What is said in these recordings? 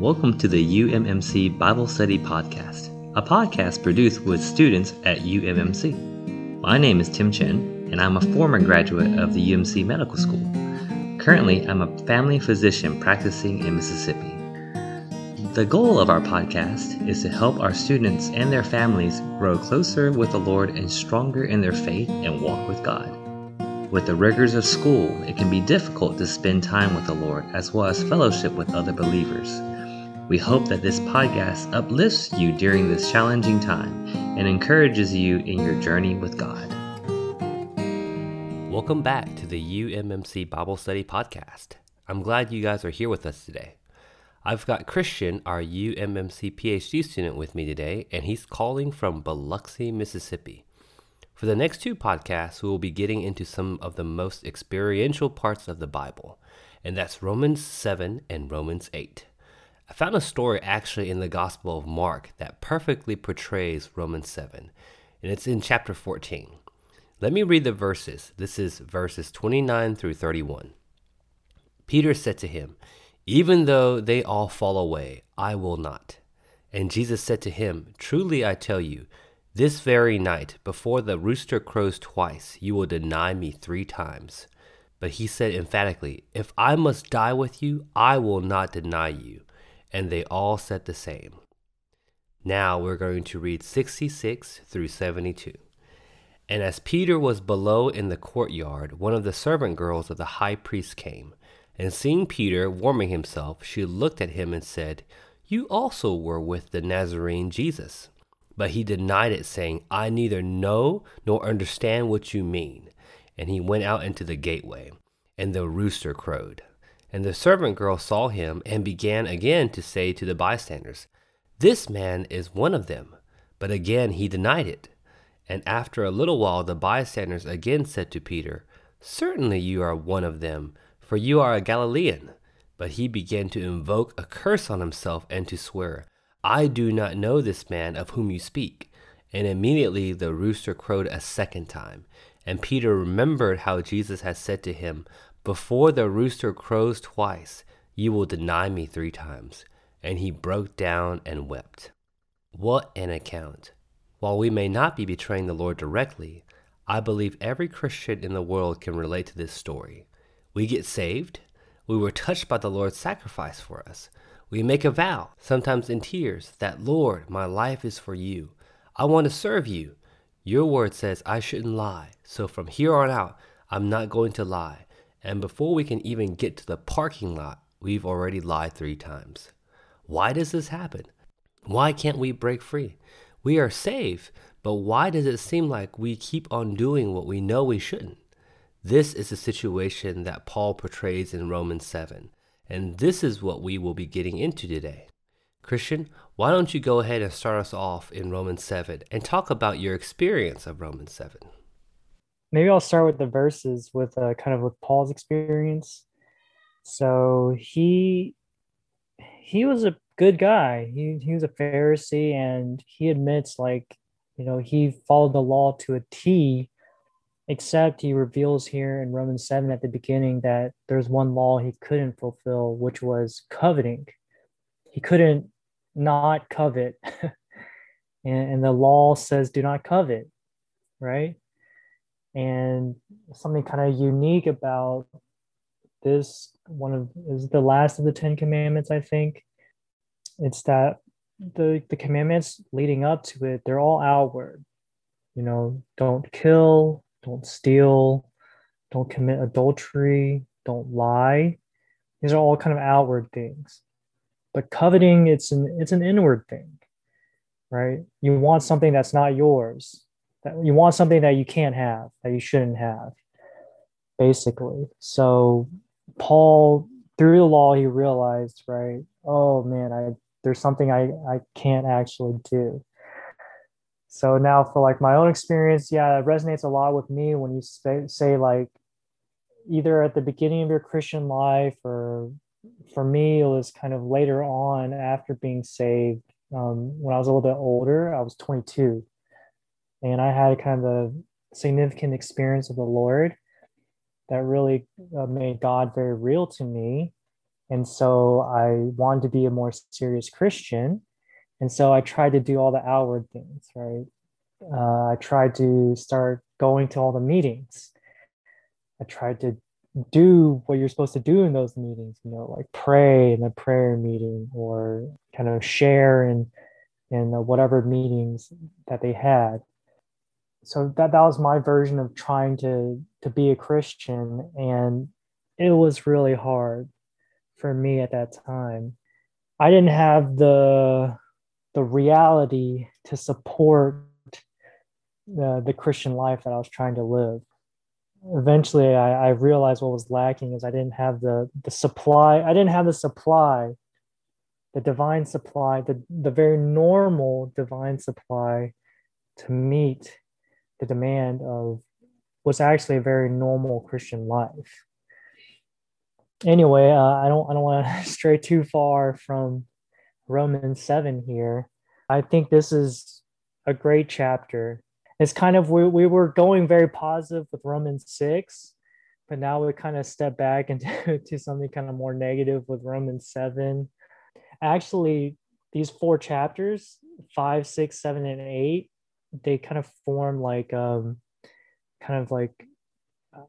Welcome to the UMMC Bible Study Podcast, a podcast produced with students at UMMC. My name is Tim Chen, and I'm a former graduate of the UMC Medical School. Currently, I'm a family physician practicing in Mississippi. The goal of our podcast is to help our students and their families grow closer with the Lord and stronger in their faith and walk with God. With the rigors of school, it can be difficult to spend time with the Lord as well as fellowship with other believers. We hope that this podcast uplifts you during this challenging time and encourages you in your journey with God. Welcome back to the UMMC Bible Study Podcast. I'm glad you guys are here with us today. I've got Christian, our UMMC PhD student, with me today, and he's calling from Biloxi, Mississippi. For the next two podcasts, we will be getting into some of the most experiential parts of the Bible, and that's Romans 7 and Romans 8. I found a story actually in the Gospel of Mark that perfectly portrays Romans 7, and it's in chapter 14. Let me read the verses. This is verses 29 through 31. Peter said to him, Even though they all fall away, I will not. And Jesus said to him, Truly I tell you, this very night, before the rooster crows twice, you will deny me three times. But he said emphatically, If I must die with you, I will not deny you and they all said the same. Now we're going to read 66 through 72. And as Peter was below in the courtyard, one of the servant girls of the high priest came, and seeing Peter warming himself, she looked at him and said, You also were with the Nazarene Jesus. But he denied it, saying, I neither know nor understand what you mean. And he went out into the gateway, and the rooster crowed. And the servant girl saw him and began again to say to the bystanders, This man is one of them. But again he denied it. And after a little while the bystanders again said to Peter, Certainly you are one of them, for you are a Galilean. But he began to invoke a curse on himself and to swear, I do not know this man of whom you speak. And immediately the rooster crowed a second time. And Peter remembered how Jesus had said to him, before the rooster crows twice, you will deny me three times. And he broke down and wept. What an account! While we may not be betraying the Lord directly, I believe every Christian in the world can relate to this story. We get saved. We were touched by the Lord's sacrifice for us. We make a vow, sometimes in tears, that Lord, my life is for you. I want to serve you. Your word says I shouldn't lie. So from here on out, I'm not going to lie. And before we can even get to the parking lot, we've already lied three times. Why does this happen? Why can't we break free? We are saved, but why does it seem like we keep on doing what we know we shouldn't? This is the situation that Paul portrays in Romans 7, and this is what we will be getting into today. Christian, why don't you go ahead and start us off in Romans 7 and talk about your experience of Romans 7? Maybe I'll start with the verses with uh, kind of with Paul's experience. So he he was a good guy. He he was a Pharisee and he admits like you know he followed the law to a T except he reveals here in Romans 7 at the beginning that there's one law he couldn't fulfill which was coveting. He couldn't not covet. and, and the law says do not covet, right? And something kind of unique about this one of is the last of the 10 commandments i think. It's that the the commandments leading up to it they're all outward. You know don't kill don't steal don't commit adultery don't lie. These are all kind of outward things. But coveting it's an it's an inward thing right? You want something that's not yours you want something that you can't have that you shouldn't have basically. So paul through the law he realized right oh man i there's something i i can't actually do. So now for like my own experience yeah it resonates a lot with me when you say, say like either at the beginning of your christian life or for me it was kind of later on after being saved. Um, when i was a little bit older i was 22 and I had kind of a significant experience of the Lord that really uh, made God very real to me. And so I wanted to be a more serious Christian. And so I tried to do all the outward things, right? Uh, I tried to start going to all the meetings. I tried to do what you're supposed to do in those meetings, you know, like pray in a prayer meeting or kind of share in in whatever meetings that they had. So that that was my version of trying to to be a Christian and it was really hard for me at that time. I didn't have the the reality to support the, the Christian life that I was trying to live. Eventually, I, I realized what was lacking is I didn't have the the supply. I didn't have the supply, the divine supply, the the very normal divine supply, to meet the demand of what's actually a very normal Christian life anyway, uh, I don't I don't want to stray too far from Romans seven here. I think this is a great chapter. It's kind of we we were going very positive with Romans six, but now we kind of step back into to something kind of more negative with Romans seven. Actually, these four chapters, five, six, seven, and eight, they kind of form like um kind of like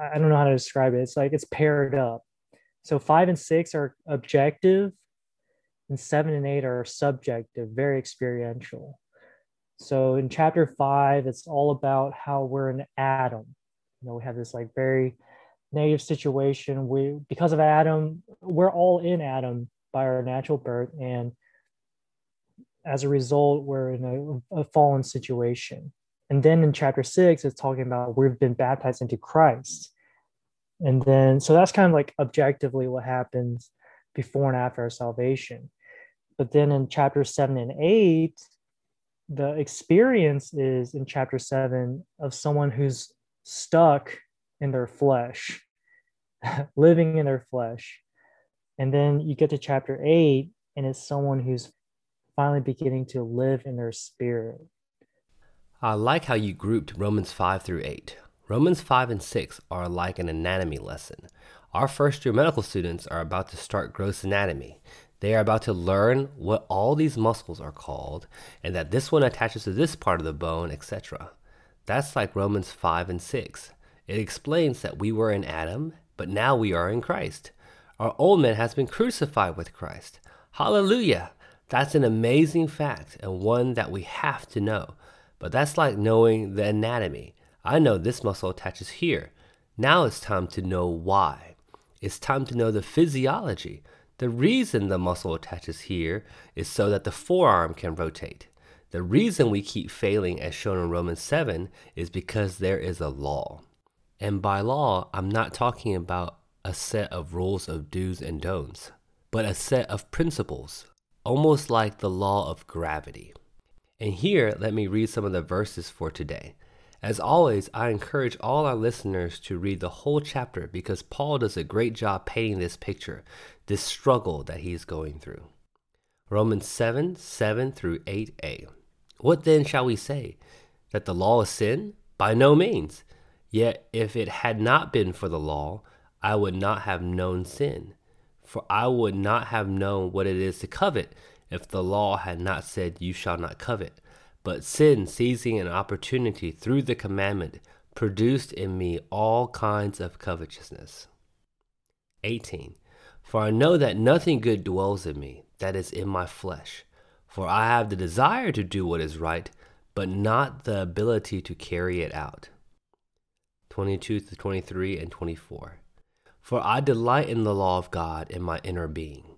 I don't know how to describe it. It's like it's paired up so five and six are objective, and seven and eight are subjective, very experiential. So in chapter five, it's all about how we're an Adam. You know, we have this like very negative situation. We because of Adam, we're all in Adam by our natural birth, and as a result, we're in a, a fallen situation. And then in chapter six, it's talking about we've been baptized into Christ. And then, so that's kind of like objectively what happens before and after our salvation. But then in chapter seven and eight, the experience is in chapter seven of someone who's stuck in their flesh, living in their flesh. And then you get to chapter eight, and it's someone who's finally beginning to live in their spirit. I like how you grouped Romans 5 through 8. Romans 5 and 6 are like an anatomy lesson. Our first year medical students are about to start gross anatomy. They are about to learn what all these muscles are called and that this one attaches to this part of the bone, etc. That's like Romans 5 and 6. It explains that we were in Adam, but now we are in Christ. Our old man has been crucified with Christ. Hallelujah! That's an amazing fact and one that we have to know. But that's like knowing the anatomy. I know this muscle attaches here. Now it's time to know why. It's time to know the physiology. The reason the muscle attaches here is so that the forearm can rotate. The reason we keep failing, as shown in Romans 7, is because there is a law. And by law, I'm not talking about a set of rules of do's and don'ts, but a set of principles, almost like the law of gravity. And here, let me read some of the verses for today. As always, I encourage all our listeners to read the whole chapter because Paul does a great job painting this picture, this struggle that he's going through. Romans 7 7 through 8a. What then shall we say? That the law is sin? By no means. Yet if it had not been for the law, I would not have known sin. For I would not have known what it is to covet if the law had not said, You shall not covet. But sin, seizing an opportunity through the commandment, produced in me all kinds of covetousness. 18. For I know that nothing good dwells in me, that is in my flesh. For I have the desire to do what is right, but not the ability to carry it out. 22 to 23 and 24. For I delight in the law of God in my inner being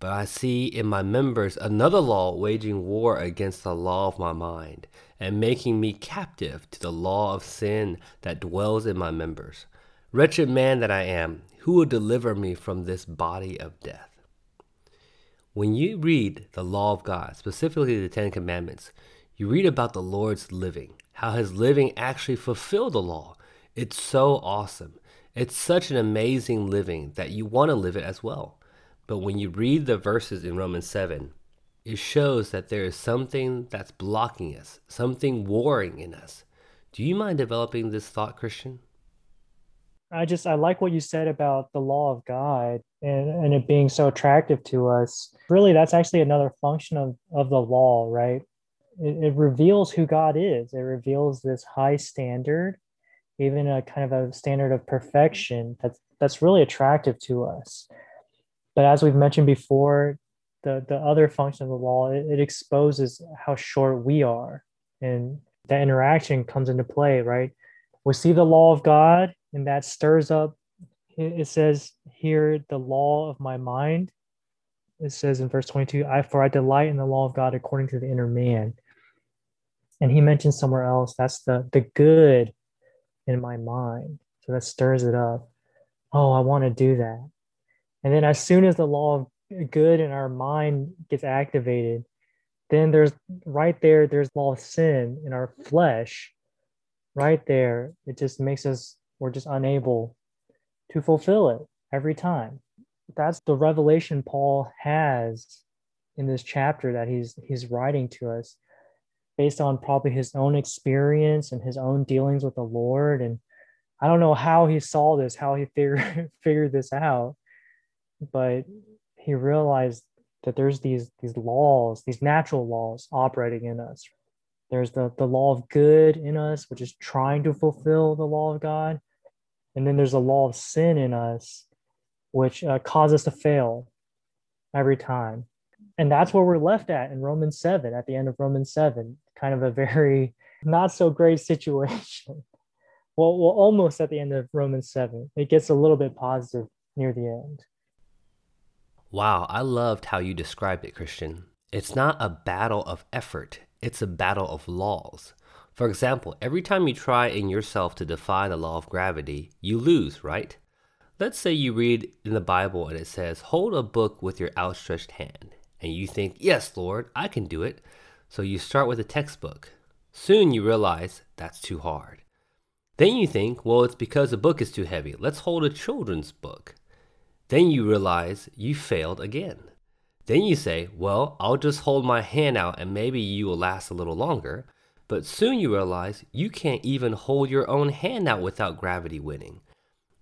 but I see in my members another law waging war against the law of my mind, and making me captive to the law of sin that dwells in my members. Wretched man that I am, who will deliver me from this body of death? When you read the law of God, specifically the Ten Commandments, you read about the Lord's living, how his living actually fulfilled the law. It's so awesome. It's such an amazing living that you want to live it as well. But when you read the verses in Romans 7, it shows that there is something that's blocking us, something warring in us. Do you mind developing this thought, Christian? I just I like what you said about the law of God and, and it being so attractive to us. Really, that's actually another function of, of the law, right? It, it reveals who God is. It reveals this high standard, even a kind of a standard of perfection that's that's really attractive to us. But as we've mentioned before, the the other function of the law it, it exposes how short we are, and that interaction comes into play, right? We see the law of God and that stirs up it says here the law of my mind it says in verse 22 i for i delight in the law of god according to the inner man and he mentions somewhere else that's the the good in my mind. So that stirs it up. Oh i want to do that. And then as soon as the law of good in our mind gets activated then there's right there there's law of sin in our flesh. Right there it just makes us we're just unable to fulfill it every time. That's the revelation Paul has in this chapter that he's he's writing to us based on probably his own experience and his own dealings with the Lord and I don't know how he saw this, how he figured figured this out, but he realized that there's these these laws, these natural laws operating in us. There's the, the law of good in us, which is trying to fulfill the law of God. And then there's a law of sin in us, which uh, causes us to fail every time. And that's where we're left at in Romans 7, at the end of Romans 7, kind of a very not so great situation. well, well, almost at the end of Romans 7. It gets a little bit positive near the end. Wow, I loved how you described it, Christian. It's not a battle of effort, it's a battle of laws. For example, every time you try in yourself to defy the law of gravity, you lose, right? Let's say you read in the Bible and it says, Hold a book with your outstretched hand. And you think, Yes, Lord, I can do it. So you start with a textbook. Soon you realize that's too hard. Then you think, Well, it's because the book is too heavy. Let's hold a children's book. Then you realize you failed again. Then you say, Well, I'll just hold my hand out and maybe you will last a little longer. But soon you realize you can't even hold your own hand out without gravity winning.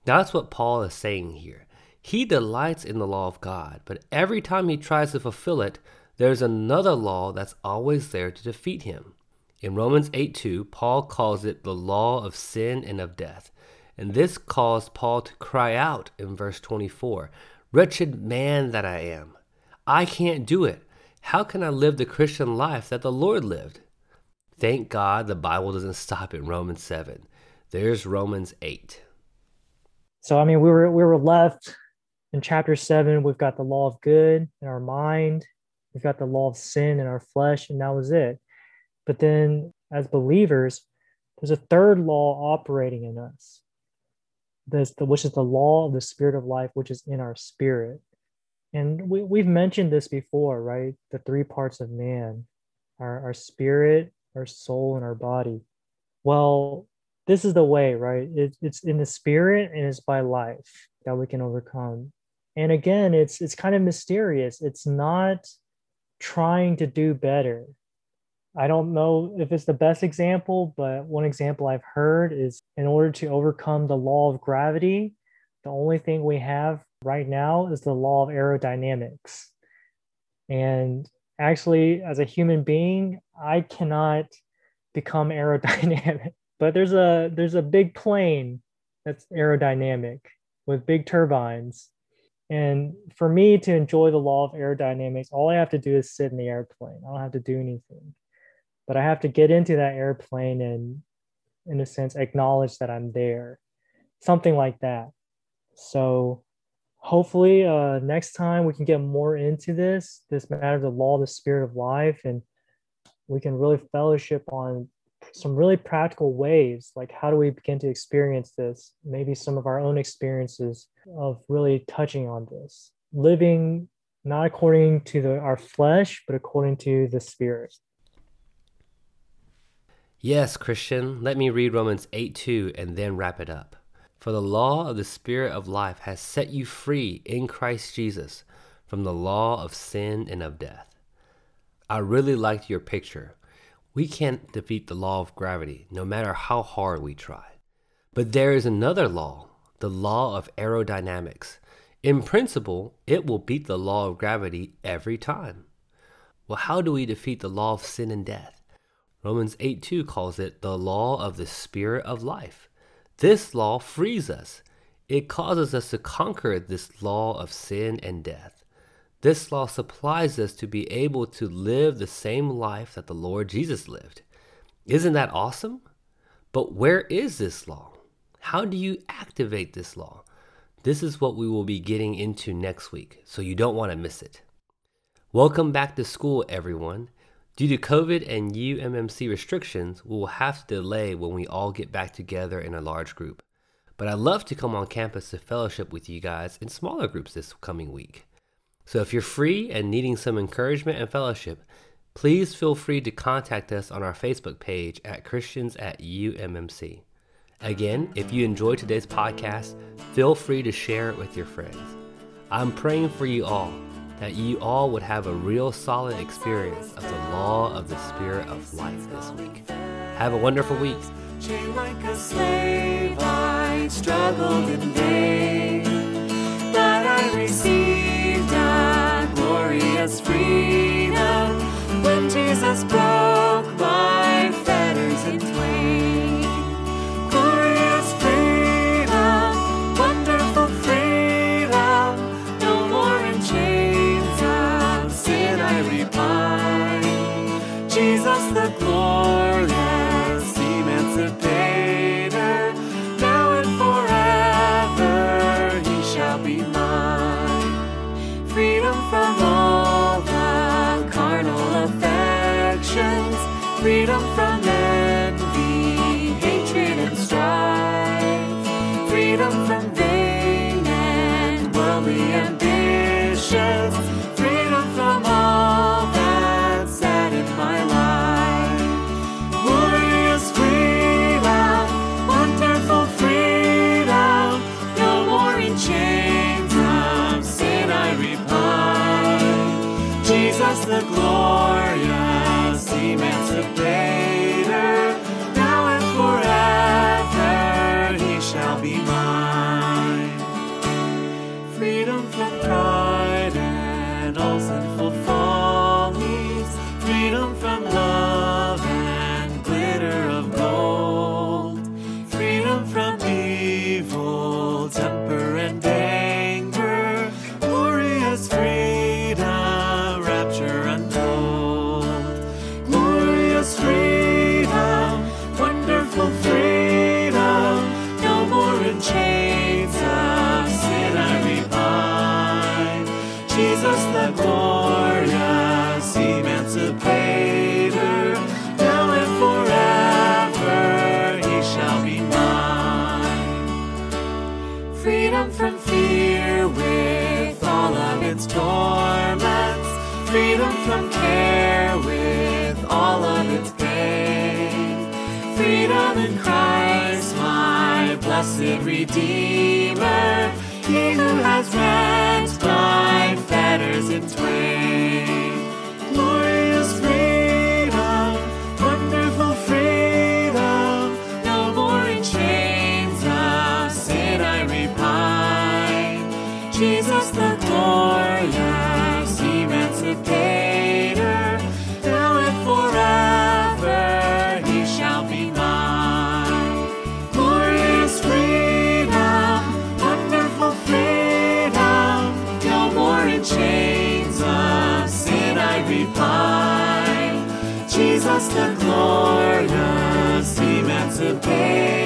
That's what Paul is saying here. He delights in the law of God, but every time he tries to fulfill it, there's another law that's always there to defeat him. In Romans 8 2, Paul calls it the law of sin and of death. And this caused Paul to cry out in verse 24 Wretched man that I am! I can't do it. How can I live the Christian life that the Lord lived? Thank God the Bible doesn't stop at Romans 7. There's Romans 8. So I mean we were we were left in chapter 7 we've got the law of good in our mind, we've got the law of sin in our flesh and that was it. But then as believers there's a third law operating in us. This which is the law of the spirit of life which is in our spirit. And we, we've mentioned this before, right? The three parts of man our, our spirit, our soul, and our body. Well, this is the way, right? It, it's in the spirit and it's by life that we can overcome. And again, it's it's kind of mysterious. It's not trying to do better. I don't know if it's the best example, but one example I've heard is in order to overcome the law of gravity, the only thing we have right now is the law of aerodynamics. And actually as a human being i cannot become aerodynamic but there's a there's a big plane that's aerodynamic with big turbines and for me to enjoy the law of aerodynamics all i have to do is sit in the airplane. I don't have to do anything. But i have to get into that airplane and in a sense acknowledge that i'm there. Something like that. So hopefully uh, next time we can get more into this this matter of the law the spirit of life and we can really fellowship on some really practical ways like how do we begin to experience this? Maybe some of our own experiences of really touching on this. Living not according to the, our flesh but according to the spirit. Yes christian. Let me read romans 8 2 and then wrap it up. For the law of the Spirit of life has set you free in Christ Jesus from the law of sin and of death. I really liked your picture. We can't defeat the law of gravity, no matter how hard we try. But there is another law, the law of aerodynamics. In principle, it will beat the law of gravity every time. Well, how do we defeat the law of sin and death? Romans 8 2 calls it the law of the spirit of life. This law frees us. It causes us to conquer this law of sin and death. This law supplies us to be able to live the same life that the Lord Jesus lived. Isn't that awesome? But where is this law? How do you activate this law? This is what we will be getting into next week, so you don't want to miss it. Welcome back to school, everyone. Due to COVID and UMMC restrictions, we will have to delay when we all get back together in a large group. But I'd love to come on campus to fellowship with you guys in smaller groups this coming week. So if you're free and needing some encouragement and fellowship, please feel free to contact us on our Facebook page at Christians at UMMC. Again, if you enjoyed today's podcast, feel free to share it with your friends. I'm praying for you all that you all would have a real solid experience of the law of the Spirit of life this week. Have a wonderful week. Like a slave, I struggled in vain, but I received glorious freedom. When Jesus broke its torments. Freedom from care with all of its pain. Freedom in Christ, my blessed Redeemer. He who has rent my fetters in twain. us the glorious emancipation.